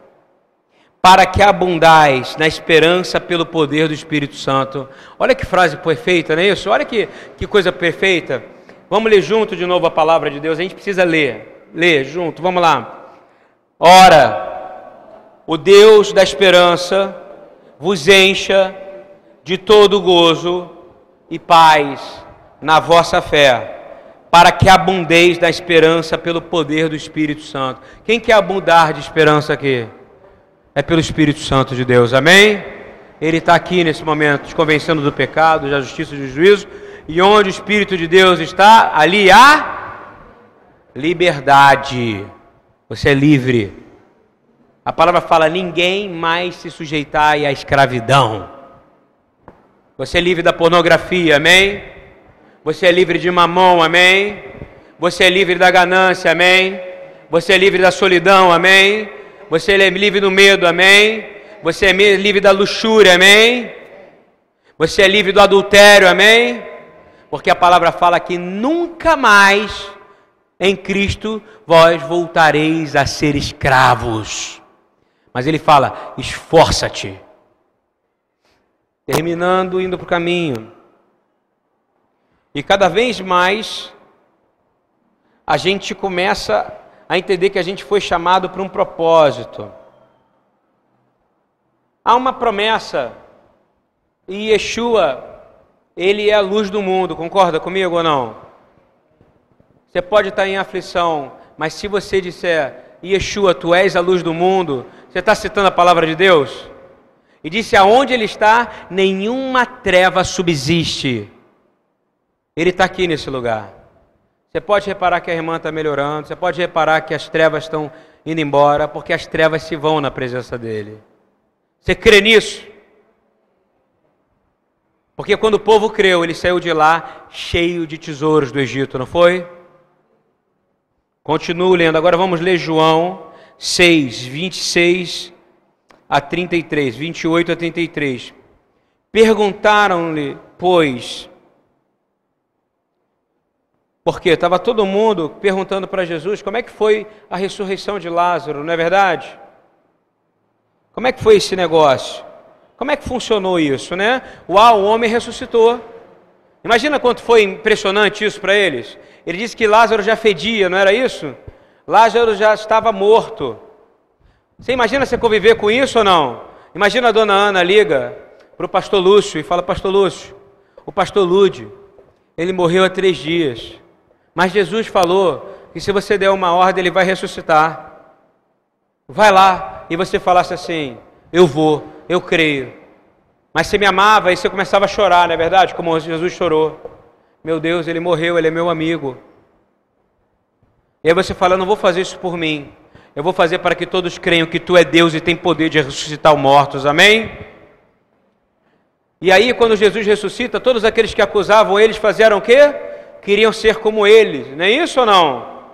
Para que abundais na esperança pelo poder do Espírito Santo. Olha que frase perfeita, não é isso? Olha que, que coisa perfeita. Vamos ler junto de novo a palavra de Deus. A gente precisa ler. Ler junto. Vamos lá. Ora, o Deus da esperança vos encha de todo gozo e paz na vossa fé, para que abundeis da esperança pelo poder do Espírito Santo. Quem quer abundar de esperança aqui? É pelo Espírito Santo de Deus, amém? Ele está aqui nesse momento, te convencendo do pecado, da justiça e do juízo, e onde o Espírito de Deus está, ali há liberdade. Você é livre. A palavra fala: ninguém mais se sujeitar à escravidão. Você é livre da pornografia, amém? Você é livre de mamão, amém? Você é livre da ganância, amém? Você é livre da solidão, amém? Você é livre do medo, amém? Você é livre da luxúria, amém? Você é livre do adultério, amém? Porque a palavra fala que nunca mais em Cristo vós voltareis a ser escravos. Mas ele fala: esforça-te terminando, indo para o caminho. E cada vez mais a gente começa a entender que a gente foi chamado para um propósito. Há uma promessa, e Yeshua, ele é a luz do mundo, concorda comigo ou não? Você pode estar em aflição, mas se você disser, Yeshua, tu és a luz do mundo, você está citando a palavra de Deus? E disse: Aonde ele está, nenhuma treva subsiste. Ele está aqui nesse lugar. Você pode reparar que a irmã está melhorando, você pode reparar que as trevas estão indo embora, porque as trevas se vão na presença dele. Você crê nisso? Porque quando o povo creu, ele saiu de lá cheio de tesouros do Egito, não foi? Continuo lendo. Agora vamos ler João 6, 26 a 33, 28 a 33. Perguntaram-lhe, pois, porque estava todo mundo perguntando para Jesus como é que foi a ressurreição de Lázaro, não é verdade? Como é que foi esse negócio? Como é que funcionou isso, né? Uau, o homem ressuscitou. Imagina quanto foi impressionante isso para eles. Ele disse que Lázaro já fedia, não era isso? Lázaro já estava morto. Você imagina você conviver com isso ou não? Imagina a dona Ana liga para o pastor Lúcio e fala: Pastor Lúcio, o pastor Lude, ele morreu há três dias. Mas Jesus falou que se você der uma ordem, ele vai ressuscitar. Vai lá e você falasse assim: Eu vou eu creio. Mas você me amava e você começava a chorar, não é verdade? Como Jesus chorou. Meu Deus, ele morreu, ele é meu amigo. E aí você fala: Eu não vou fazer isso por mim. Eu vou fazer para que todos creiam que tu é Deus e tem poder de ressuscitar os mortos. Amém? E aí, quando Jesus ressuscita, todos aqueles que acusavam eles fizeram o quê? Queriam ser como eles. Não é isso ou não?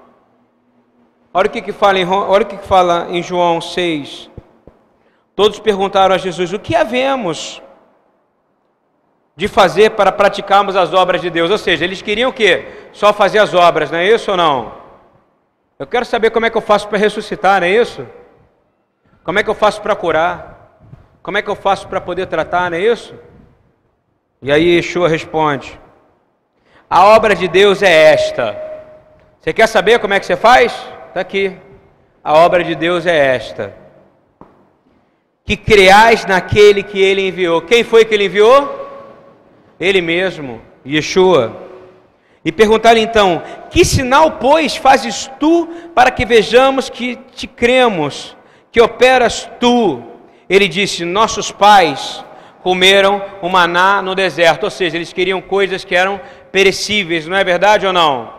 Olha o que, que, fala, em, olha o que, que fala em João 6, Todos perguntaram a Jesus: O que havemos de fazer para praticarmos as obras de Deus? Ou seja, eles queriam o quê? Só fazer as obras, não é isso ou não? Eu quero saber como é que eu faço para ressuscitar, não é isso? Como é que eu faço para curar? Como é que eu faço para poder tratar, não é isso? E aí Yeshua responde: A obra de Deus é esta. Você quer saber como é que você faz? Está aqui. A obra de Deus é esta que creais naquele que ele enviou. Quem foi que ele enviou? Ele mesmo, Yeshua. E perguntaram então: Que sinal, pois, fazes tu para que vejamos que te cremos, que operas tu? Ele disse: Nossos pais comeram o maná no deserto, ou seja, eles queriam coisas que eram perecíveis, não é verdade ou não?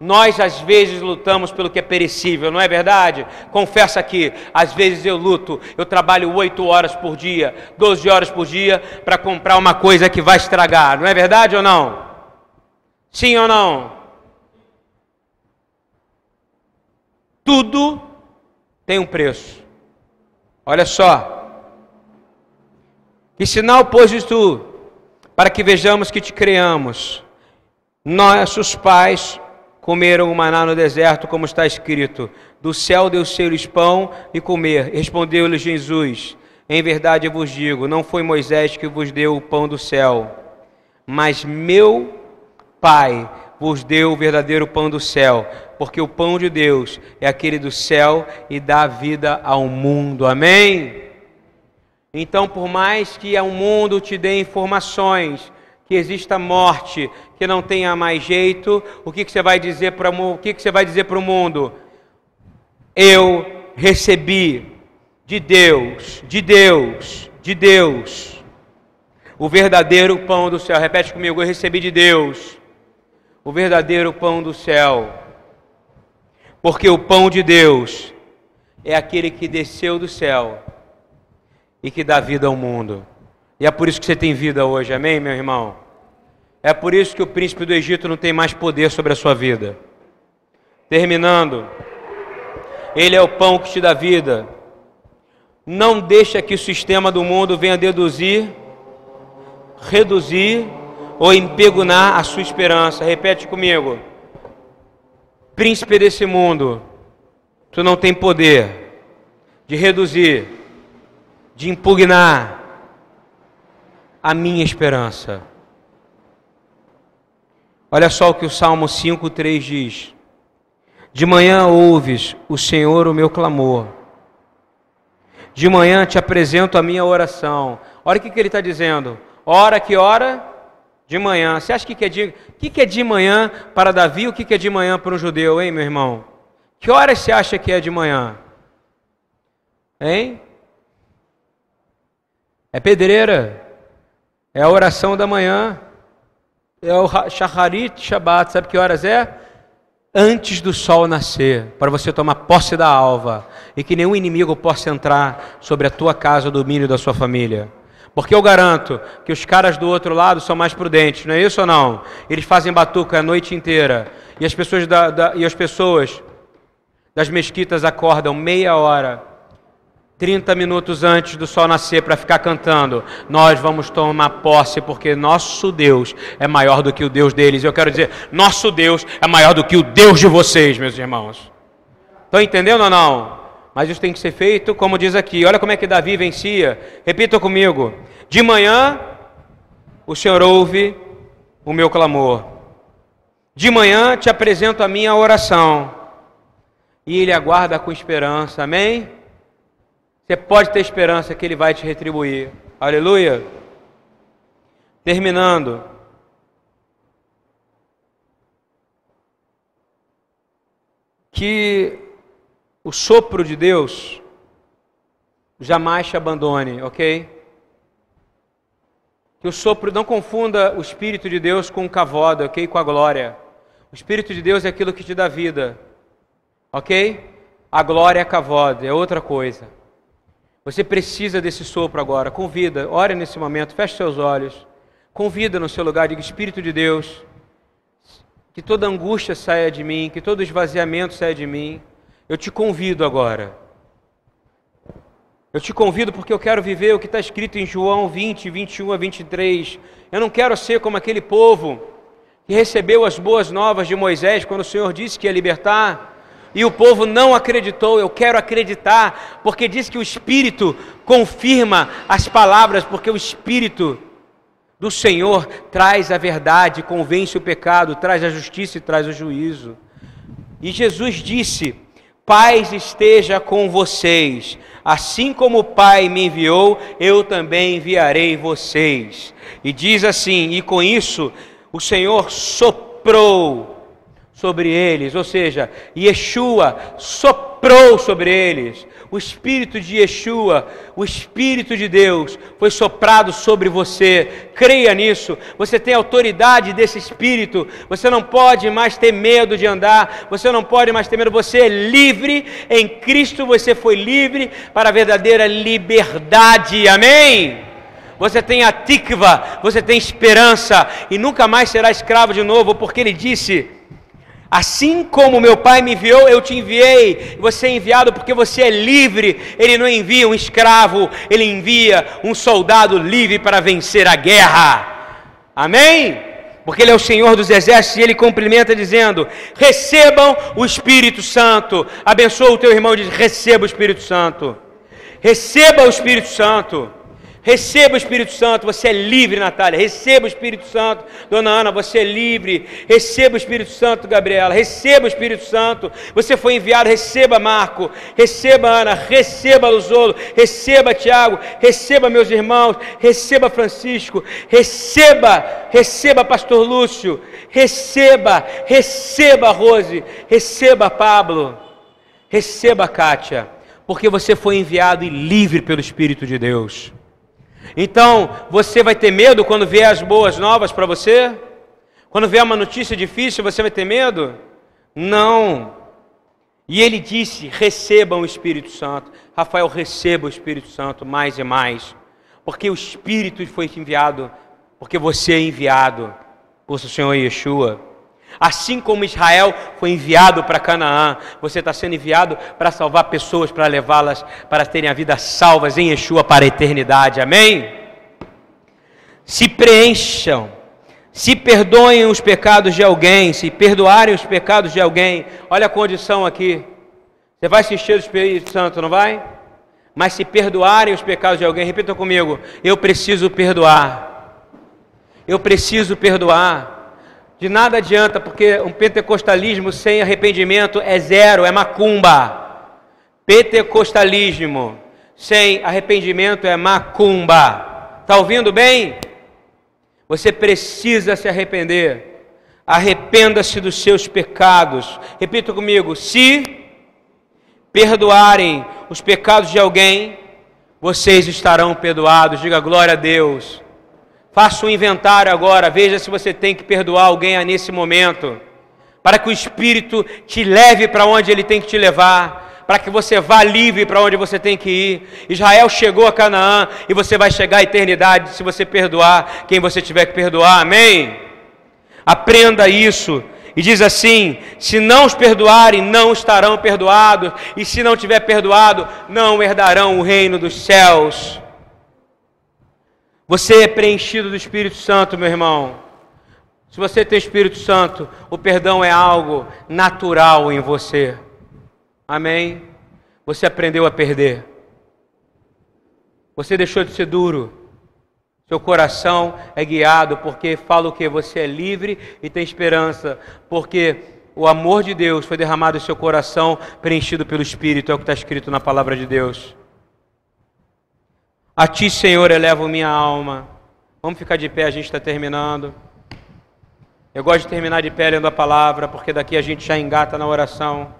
Nós às vezes lutamos pelo que é perecível, não é verdade? Confessa aqui, às vezes eu luto, eu trabalho oito horas por dia, 12 horas por dia para comprar uma coisa que vai estragar, não é verdade ou não? Sim ou não? Tudo tem um preço. Olha só. Que sinal pôs tu para que vejamos que te criamos? Nossos pais comeram o maná no deserto, como está escrito: Do céu deu seres pão e comer. Respondeu-lhe Jesus: Em verdade eu vos digo, não foi Moisés que vos deu o pão do céu, mas meu Pai vos deu o verdadeiro pão do céu, porque o pão de Deus é aquele do céu e dá vida ao mundo. Amém? Então, por mais que o mundo te dê informações, que exista morte, que não tenha mais jeito, o que, que você vai dizer para o que, que você vai dizer para o mundo? Eu recebi de Deus, de Deus, de Deus, o verdadeiro pão do céu. Repete comigo, eu recebi de Deus o verdadeiro pão do céu. Porque o pão de Deus é aquele que desceu do céu e que dá vida ao mundo. E é por isso que você tem vida hoje, amém, meu irmão? É por isso que o príncipe do Egito não tem mais poder sobre a sua vida. Terminando, ele é o pão que te dá vida. Não deixa que o sistema do mundo venha deduzir, reduzir ou empegunar a sua esperança. Repete comigo. Príncipe desse mundo, tu não tem poder de reduzir, de impugnar a minha esperança. Olha só o que o Salmo 5,3 diz: De manhã ouves o Senhor o meu clamor, de manhã te apresento a minha oração. Olha o que, que ele está dizendo: Hora que hora? De manhã. Você acha que, que, é de, que, que é de manhã para Davi? O que, que é de manhã para um judeu, hein, meu irmão? Que horas você acha que é de manhã? Hein? É pedreira. É a oração da manhã. É o Shacharit Shabbat. Sabe que horas é? antes do sol nascer, para você tomar posse da alva e que nenhum inimigo possa entrar sobre a tua casa, o domínio da sua família. Porque eu garanto que os caras do outro lado são mais prudentes, não é isso ou não? Eles fazem batuca a noite inteira e as pessoas, da, da, e as pessoas das mesquitas acordam meia hora 30 minutos antes do sol nascer para ficar cantando, nós vamos tomar posse porque nosso Deus é maior do que o Deus deles. Eu quero dizer, nosso Deus é maior do que o Deus de vocês, meus irmãos. Estão entendendo ou não? Mas isso tem que ser feito, como diz aqui. Olha como é que Davi vencia. Repita comigo. De manhã, o Senhor ouve o meu clamor. De manhã te apresento a minha oração. E ele aguarda com esperança. Amém? Você pode ter esperança que Ele vai te retribuir. Aleluia. Terminando. Que o sopro de Deus jamais te abandone, ok? Que o sopro não confunda o Espírito de Deus com o cavoda, ok? Com a glória. O Espírito de Deus é aquilo que te dá vida, ok? A glória é cavoda, é outra coisa. Você precisa desse sopro agora. Convida, ore nesse momento, feche seus olhos. Convida no seu lugar, diga: Espírito de Deus, que toda angústia saia de mim, que todo esvaziamento saia de mim. Eu te convido agora. Eu te convido porque eu quero viver o que está escrito em João 20, 21 a 23. Eu não quero ser como aquele povo que recebeu as boas novas de Moisés quando o Senhor disse que ia libertar e o povo não acreditou. Eu quero acreditar, porque diz que o Espírito confirma as palavras, porque o Espírito do Senhor traz a verdade, convence o pecado, traz a justiça e traz o juízo. E Jesus disse: Paz esteja com vocês. Assim como o Pai me enviou, eu também enviarei vocês. E diz assim: E com isso o Senhor soprou sobre eles, ou seja, Yeshua soprou sobre eles. O Espírito de Yeshua, o Espírito de Deus, foi soprado sobre você. Creia nisso. Você tem autoridade desse Espírito. Você não pode mais ter medo de andar. Você não pode mais ter medo. Você é livre. Em Cristo você foi livre para a verdadeira liberdade. Amém? Você tem a tikva, você tem esperança e nunca mais será escravo de novo, porque ele disse Assim como meu Pai me enviou, eu te enviei. Você é enviado porque você é livre. Ele não envia um escravo, ele envia um soldado livre para vencer a guerra. Amém? Porque ele é o Senhor dos exércitos e ele cumprimenta dizendo: recebam o Espírito Santo. Abençoa o teu irmão e diz: receba o Espírito Santo. Receba o Espírito Santo. Receba o Espírito Santo, você é livre, Natália. Receba o Espírito Santo, Dona Ana, você é livre. Receba o Espírito Santo, Gabriela. Receba o Espírito Santo. Você foi enviado, receba Marco. Receba Ana, receba Luzolo. Receba Tiago. Receba meus irmãos. Receba Francisco. Receba, receba Pastor Lúcio. Receba, receba Rose. Receba Pablo. Receba Kátia. Porque você foi enviado e livre pelo Espírito de Deus. Então, você vai ter medo quando vier as boas novas para você? Quando vier uma notícia difícil, você vai ter medo? Não. E ele disse: recebam o Espírito Santo. Rafael, receba o Espírito Santo mais e mais. Porque o Espírito foi enviado, porque você é enviado por Senhor Yeshua. Assim como Israel foi enviado para Canaã, você está sendo enviado para salvar pessoas, para levá-las para terem a vida salvas em Yeshua para a eternidade. Amém? Se preencham, se perdoem os pecados de alguém, se perdoarem os pecados de alguém. Olha a condição aqui. Você vai se encher do Espírito Santo, não vai? Mas se perdoarem os pecados de alguém, repita comigo: eu preciso perdoar. Eu preciso perdoar. De nada adianta, porque um pentecostalismo sem arrependimento é zero, é macumba. Pentecostalismo sem arrependimento é macumba. Está ouvindo bem? Você precisa se arrepender. Arrependa-se dos seus pecados. Repita comigo: se perdoarem os pecados de alguém, vocês estarão perdoados. Diga glória a Deus. Faça um inventário agora, veja se você tem que perdoar alguém nesse momento, para que o Espírito te leve para onde ele tem que te levar, para que você vá livre para onde você tem que ir. Israel chegou a Canaã e você vai chegar à eternidade se você perdoar quem você tiver que perdoar. Amém? Aprenda isso. E diz assim: se não os perdoarem, não estarão perdoados, e se não tiver perdoado, não herdarão o reino dos céus. Você é preenchido do Espírito Santo, meu irmão. Se você tem Espírito Santo, o perdão é algo natural em você. Amém? Você aprendeu a perder. Você deixou de ser duro. Seu coração é guiado porque fala o que? Você é livre e tem esperança. Porque o amor de Deus foi derramado em seu coração, preenchido pelo Espírito. É o que está escrito na palavra de Deus. A ti, Senhor, elevo minha alma. Vamos ficar de pé, a gente está terminando. Eu gosto de terminar de pé lendo a palavra, porque daqui a gente já engata na oração,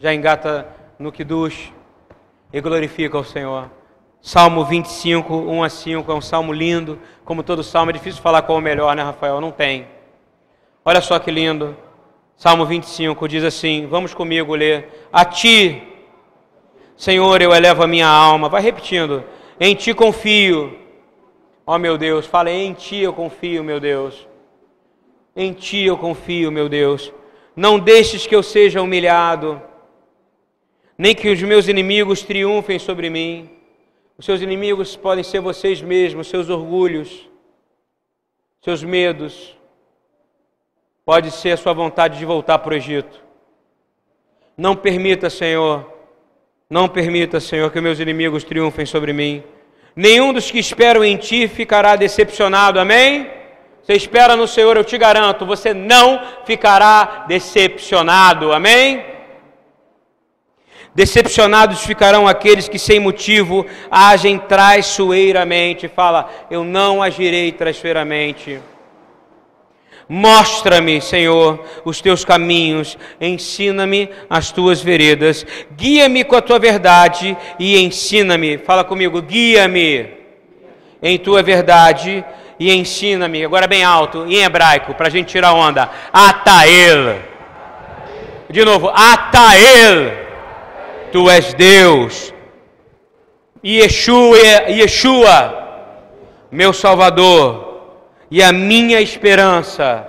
já engata no que e glorifica o Senhor. Salmo 25, 1 a 5, é um salmo lindo. Como todo salmo, é difícil falar qual é o melhor, né, Rafael? Não tem. Olha só que lindo. Salmo 25 diz assim: Vamos comigo ler. A ti, Senhor, eu elevo a minha alma. Vai repetindo. Em ti confio. Ó meu Deus, fala em ti eu confio, meu Deus. Em ti eu confio, meu Deus. Não deixes que eu seja humilhado, nem que os meus inimigos triunfem sobre mim. Os seus inimigos podem ser vocês mesmos, seus orgulhos, seus medos. Pode ser a sua vontade de voltar para o Egito. Não permita, Senhor, não permita, Senhor, que meus inimigos triunfem sobre mim. Nenhum dos que esperam em ti ficará decepcionado. Amém? Você espera no Senhor, eu te garanto, você não ficará decepcionado. Amém? Decepcionados ficarão aqueles que sem motivo agem traiçoeiramente. Fala, eu não agirei traiçoeiramente. Mostra-me, Senhor, os teus caminhos, ensina-me as tuas veredas, guia-me com a tua verdade e ensina-me. Fala comigo, guia-me em tua verdade e ensina-me. Agora bem alto, em hebraico, para a gente tirar onda. Atael. De novo, Atael. Tu és Deus. Yeshua, Yeshua, meu Salvador e a minha esperança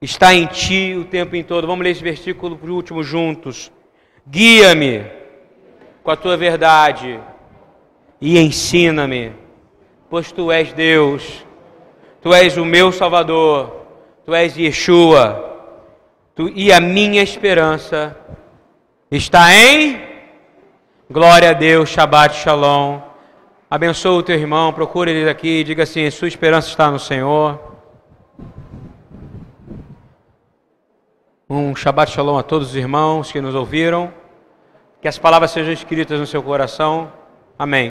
está em ti o tempo em todo. Vamos ler esse versículo por último juntos. Guia-me com a tua verdade e ensina-me, pois tu és Deus, tu és o meu Salvador, tu és Yeshua, tu, e a minha esperança está em glória a Deus, Shabbat Shalom. Abençoa o teu irmão, procura ele aqui e diga assim: sua esperança está no Senhor. Um Shabbat Shalom a todos os irmãos que nos ouviram. Que as palavras sejam escritas no seu coração. Amém.